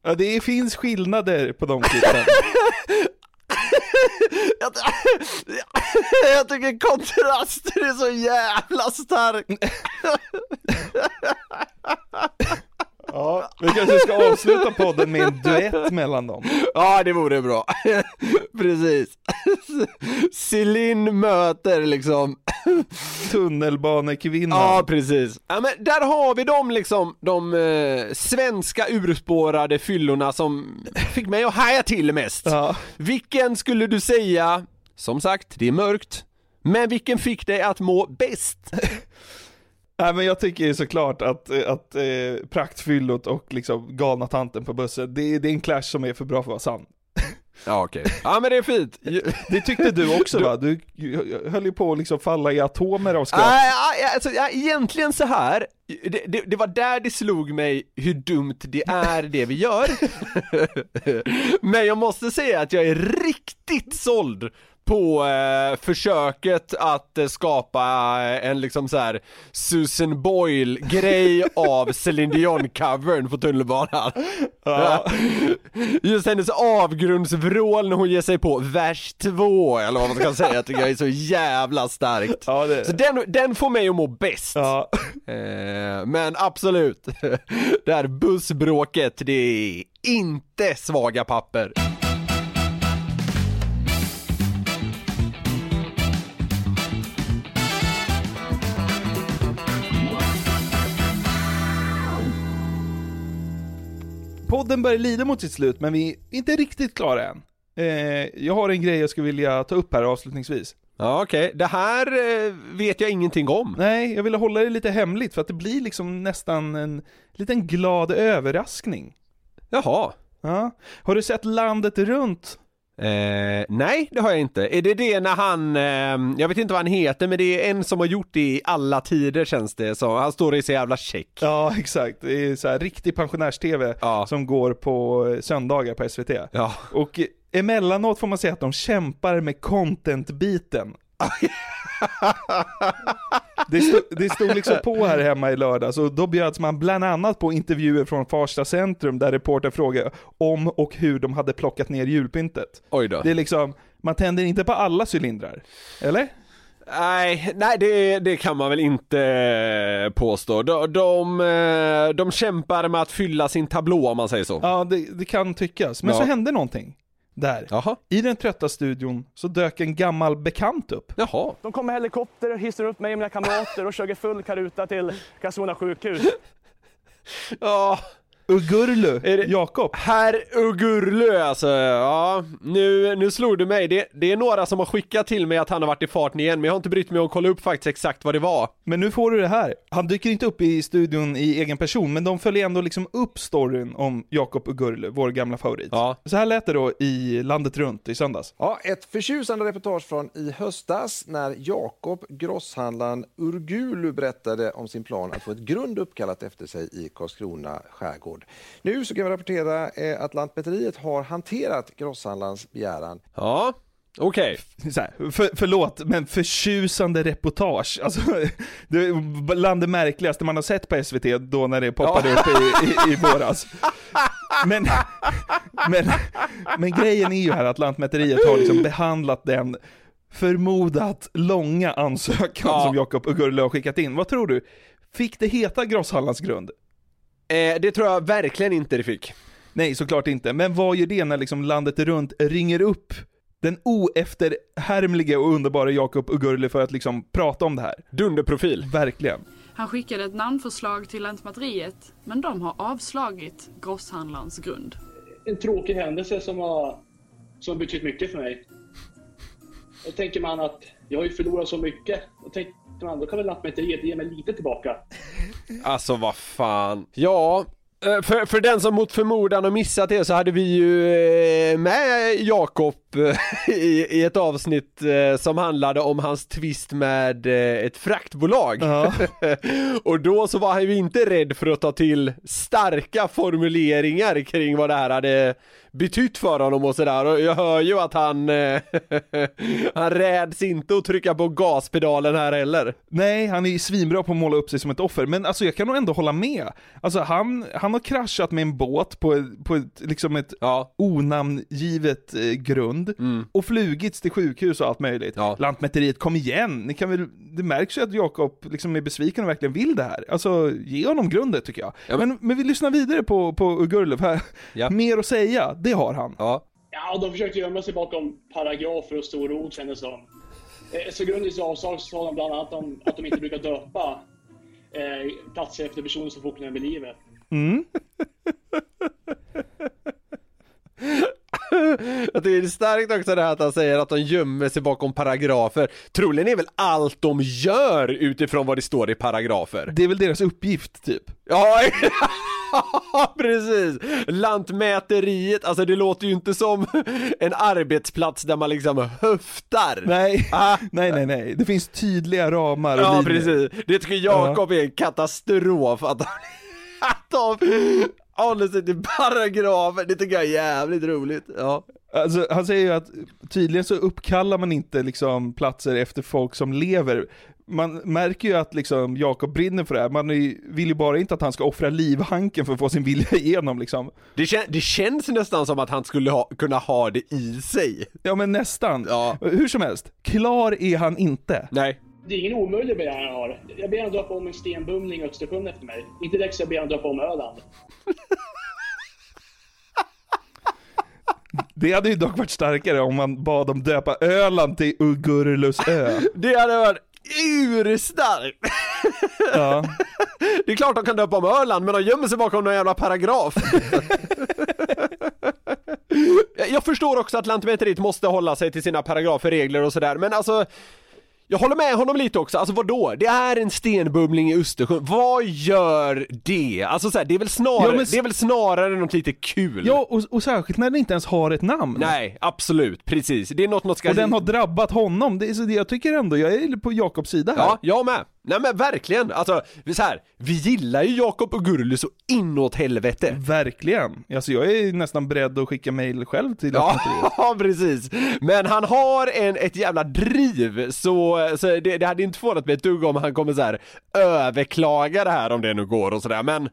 Ja, det finns skillnader på de klippen. Jag tycker kontrasten är så jävla stark. Ja, vi kanske ska avsluta podden med en duett mellan dem. Ja, det vore bra. Precis. Celine möter liksom Tunnelbanekvinnan. Ja, precis. Ja, men där har vi de liksom, de eh, svenska urspårade fyllorna som fick mig att haja till mest. Vilken skulle du säga, som sagt, det är mörkt, men vilken fick dig att må bäst? Nej men jag tycker såklart att, att eh, praktfyllot och liksom galna tanten på bussen, det, det är en clash som är för bra för att vara sann. Ja okej, ja men det är fint. Det tyckte du också va? Du höll ju på att liksom falla i atomer av skratt. Nej, nej, alltså, ja, egentligen så här. Det, det, det var där det slog mig hur dumt det är det vi gör. Men jag måste säga att jag är riktigt såld på eh, försöket att eh, skapa eh, en liksom så här Susan Boyle-grej av Celine Dion-covern på tunnelbanan. Ja. Just hennes avgrundsvrål när hon ger sig på vers 2 eller vad man ska säga tycker jag är så jävla starkt. Ja, det... Så den, den får mig att må bäst. Ja. Eh, men absolut, det här bussbråket, det är inte svaga papper. Podden börjar lida mot sitt slut, men vi är inte riktigt klara än. Eh, jag har en grej jag skulle vilja ta upp här avslutningsvis. Ja okej, det här eh, vet jag ingenting om. Nej, jag ville hålla det lite hemligt för att det blir liksom nästan en liten glad överraskning. Jaha. Ja. Har du sett Landet runt? Eh, nej, det har jag inte. Är det det när han, eh, jag vet inte vad han heter, men det är en som har gjort det i alla tider känns det så. Han står i så jävla check. Ja, exakt. Det är så här riktig pensionärs-tv som går på eh, söndagar på SVT. Ja. Och emellanåt får man säga att de kämpar med content-biten. Det stod, det stod liksom på här hemma i lördags och då bjöds man bland annat på intervjuer från Farsta centrum där reporter frågade om och hur de hade plockat ner julpyntet. Oj då. Det är liksom, man tänder inte på alla cylindrar. Eller? Nej, nej det, det kan man väl inte eh, påstå. De, de, eh, de kämpar med att fylla sin tablå om man säger så. Ja, det, det kan tyckas. Men Ja. så hände någonting. Där. I den trötta studion så dök en gammal bekant upp. Jaha. De kom med helikopter och hissade upp mig och mina kamrater och körde full karuta till Karlskrona sjukhus. Ja. Ugurlu, Jakob. Herr Ugurlu alltså, ja. Nu, nu slog du mig. Det, det är några som har skickat till mig att han har varit i farten igen, men jag har inte brytt mig om att kolla upp faktiskt exakt vad det var. Men nu får du det här. Han dyker inte upp i studion i egen person, men de följer ändå liksom upp storyn om Jakob Ugurlu, vår gamla favorit. Så här lät det då i Landet runt i söndags. Ja, ett förtjusande reportage från i höstas när Jakob, grosshandlaren Urgulu, berättade om sin plan att få ett grund uppkallat efter sig i Karlskrona skärgård. Nu så kan vi rapportera eh, att Lantmäteriet har hanterat grosshandlarens begäran. Ja, okej. Här, för, förlåt, men förtjusande reportage. Alltså, det är bland det märkligaste man har sett på SVT då när det poppade upp i, i, i våras. Men, men, men grejen är ju här att Lantmäteriet har liksom behandlat den förmodat långa ansökan Ja. som Jakob Ugurlu har skickat in. Vad tror du? Fick det heta Grosshandlarns grund? Eh, det tror jag verkligen inte det fick. Nej, såklart inte. Men vad gör det när liksom landet runt ringer upp den oefterhärmlige och underbara Jakob Ugurli för att liksom prata om det här? Dunderprofil. Verkligen. Han skickade ett namnförslag till Lantmäteriet, men de har avslagit grosshandlarens grund. En tråkig händelse som har, som har betytt mycket för mig. Då tänker man att jag har ju förlorat så mycket. Då tänker man, då kan väl Lantmäteriet ge mig lite tillbaka. Alltså vad fan. Ja, eh, för, för den som mot förmodan har missat det så hade vi ju eh, med Jakob i, i ett avsnitt eh, som handlade om hans tvist med eh, ett fraktbolag. och då så var han ju inte rädd för att ta till starka formuleringar kring vad det här hade betytt för honom och sådär och jag hör ju att han, eh, han räds inte att trycka på gaspedalen här heller. Nej, han är ju svinbra på att måla upp sig som ett offer, men alltså jag kan nog ändå hålla med. Alltså han, han har kraschat med en båt på, på ett, liksom ett onamngivet eh, grund och flugits till sjukhus och allt möjligt. Lantmäteriet, kom igen! Ni kan väl, det märks ju att Jakob liksom är besviken och verkligen vill det här. Alltså, ge honom grundet tycker jag. men... Men, vi lyssnar vidare på, på Ugurlöv här. Mer att säga, det har han. Ja. Ja, de försökte gömma sig bakom paragrafer och stora ord kändes det som. Eh, Så grunden till avslag sa de bland annat om att de inte brukar döpa eh, platser efter personer som fortfarande är vid livet. Mm. Jag tycker det är starkt också det här att han säger att de gömmer sig bakom paragrafer. Troligen är väl allt de gör utifrån vad det står i paragrafer. Det är väl deras uppgift typ. Ja, precis! Lantmäteriet, alltså det låter ju inte som en arbetsplats där man liksom höftar. Nej, nej, nej, nej. Det finns tydliga ramar och Ja linjer. precis, det tycker Jakob är en katastrof att de, att de sig till paragrafer, det tycker jag är jävligt roligt. Ja. Alltså, han säger ju att tydligen så uppkallar man inte liksom platser efter folk som lever. Man märker ju att liksom Jakob brinner för det här, man är, vill ju bara inte att han ska offra livhanken för att få sin vilja igenom liksom. Det, kän- det känns nästan som att han skulle ha, kunna ha det i sig. Ja men nästan. Hur som helst, klar är han inte. Nej. Det är ingen omöjlig begäran jag har. Jag ber han döpa om en stenbumling i Östersjön efter mig. Inte direkt så jag ber han döpa om Öland. Det hade ju dock varit starkare om man bad dem döpa Öland till Ugurlus ö. Det hade varit urstarkt! Ja. Det är klart de kan döpa om Öland, men de gömmer sig bakom någon jävla paragraf. Jag förstår också att Lantmäteriet måste hålla sig till sina paragrafer, regler och sådär, men alltså jag håller med honom lite också, alltså vadå? Det är en stenbumling i Östersjön, vad gör det? Alltså så här, det är väl snarare, Ja, men- det är väl snarare något lite kul? Ja, och, och särskilt när den inte ens har ett namn. Nej, absolut, precis. Det är något man ska... Och den har drabbat honom, det så det jag tycker ändå, jag är på Jakobs sida här. Ja, jag med. Nej men verkligen, alltså vi, så här, vi gillar ju Jakob och Gurli så inåt helvete. Verkligen. Alltså jag är nästan beredd att skicka mail själv till. Ja, precis. Men han har en, ett jävla driv, så, så det, det hade inte förvånat mig ett dugg om han kommer så här överklaga det här om det nu går och sådär, men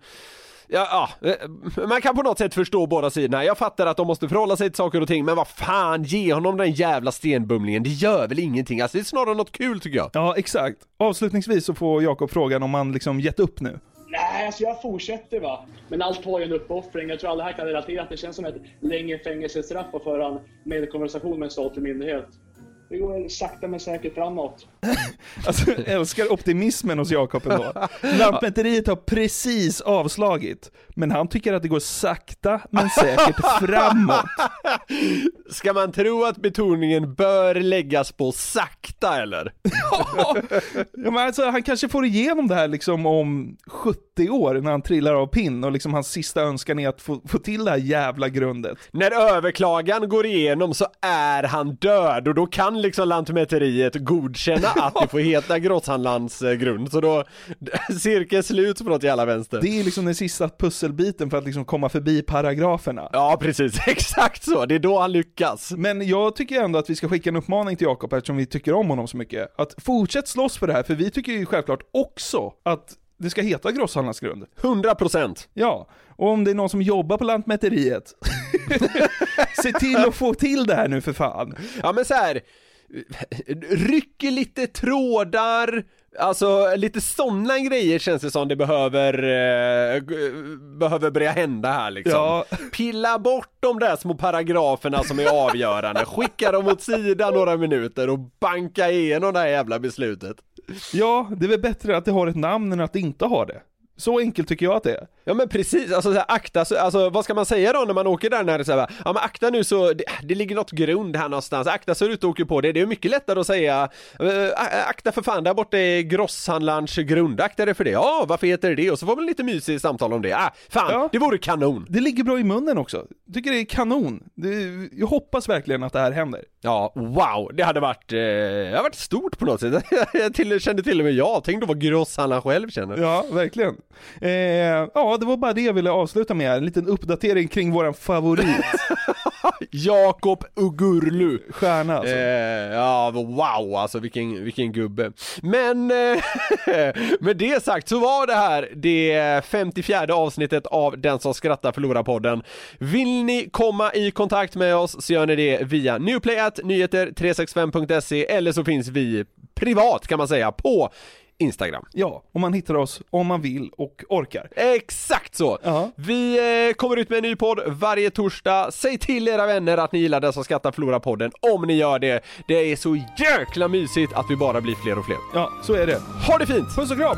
Ja, ja, eh, man kan på något sätt förstå båda sidorna. Jag fattar att de måste förhålla sig till saker och ting, men vad fan, ge honom den jävla stenbumlingen. Det gör väl ingenting. Alltså det är snarare något kul tycker jag. Ja, exakt. Avslutningsvis så får Jakob frågan om han liksom gett upp nu. Nej, alltså jag fortsätter va. Men allt har ju en uppoffring. Jag tror alla här kan relatera att det känns som ett längre fängelsestraff att föra en mejlkonversation med en statlig myndighet. Det går sakta men säkert framåt. Alltså, jag älskar optimismen hos Jakob ändå. Lantmäteriet har precis avslagit, men han tycker att det går sakta men säkert framåt. Ska man tro att betoningen bör läggas på sakta eller? Ja, men alltså, han kanske får igenom det här liksom om 70 år när han trillar av pinn och liksom hans sista önskan är att få, få till det här jävla grundet. När överklagan går igenom så är han död och då kan liksom Lantmäteriet godkänna att det får heta Grosshandlands eh, grund, så då cirkeln slut på något jävla vänster. Det är liksom den sista pusselbiten för att liksom komma förbi paragraferna. Ja precis, exakt så, det är då han lyckas. Men jag tycker ändå att vi ska skicka en uppmaning till Jakob eftersom vi tycker om honom så mycket. Att fortsätt slåss för det här, för vi tycker ju självklart också att det ska heta Grosshandlarns grund. 100% Ja, och om det är någon som jobbar på Lantmäteriet, se till att få till det här nu för fan. Ja men så här. rycker lite trådar, alltså lite sådana grejer känns det som det behöver, eh, behöver börja hända här liksom. Ja. Pilla bort de där små paragraferna som är avgörande, skicka dem åt sidan några minuter och banka igenom det här jävla beslutet. Ja, det är väl bättre att det har ett namn än att det inte har det. Så enkelt tycker jag att det är. Ja men precis, alltså så här, akta, så, alltså vad ska man säga då när man åker där när det så här, ja men akta nu så, det, det ligger något grund här någonstans, akta så du inte åker på det, det är mycket lättare att säga, äh, akta för fan där borta är grosshandlarns grund, akta dig för det, ja varför heter det det? Och så får man lite mysigt samtal om det, ah, fan, det vore kanon! Det ligger bra i munnen också. Tycker det är kanon. Det, jag hoppas verkligen att det här händer. Ja, wow, det hade varit, eh, det hade varit stort på något sätt, jag till, kände till och med jag, tänk då vad grosshandlaren själv känner. Ja, verkligen. Eh, ja, det var bara det jag ville avsluta med, en liten uppdatering kring våran favorit. Jakob Ugurlu. Stjärna alltså. Eh, ja, wow alltså vilken, vilken gubbe. Men eh, med det sagt så var det här det 54 avsnittet av Den som skrattar förlorar podden. Vill ni komma i kontakt med oss så gör ni det via newplayatnyheter365.se eller så finns vi privat kan man säga på Instagram. Ja, och man hittar oss om man vill och orkar. Exakt så! Vi eh, kommer ut med en ny podd varje torsdag. Säg till era vänner att ni gillar Den som skrattar förlorar podden om ni gör det. Det är så jäkla mysigt att vi bara blir fler och fler. Ja, så är det. Ha det fint! Puss och kram!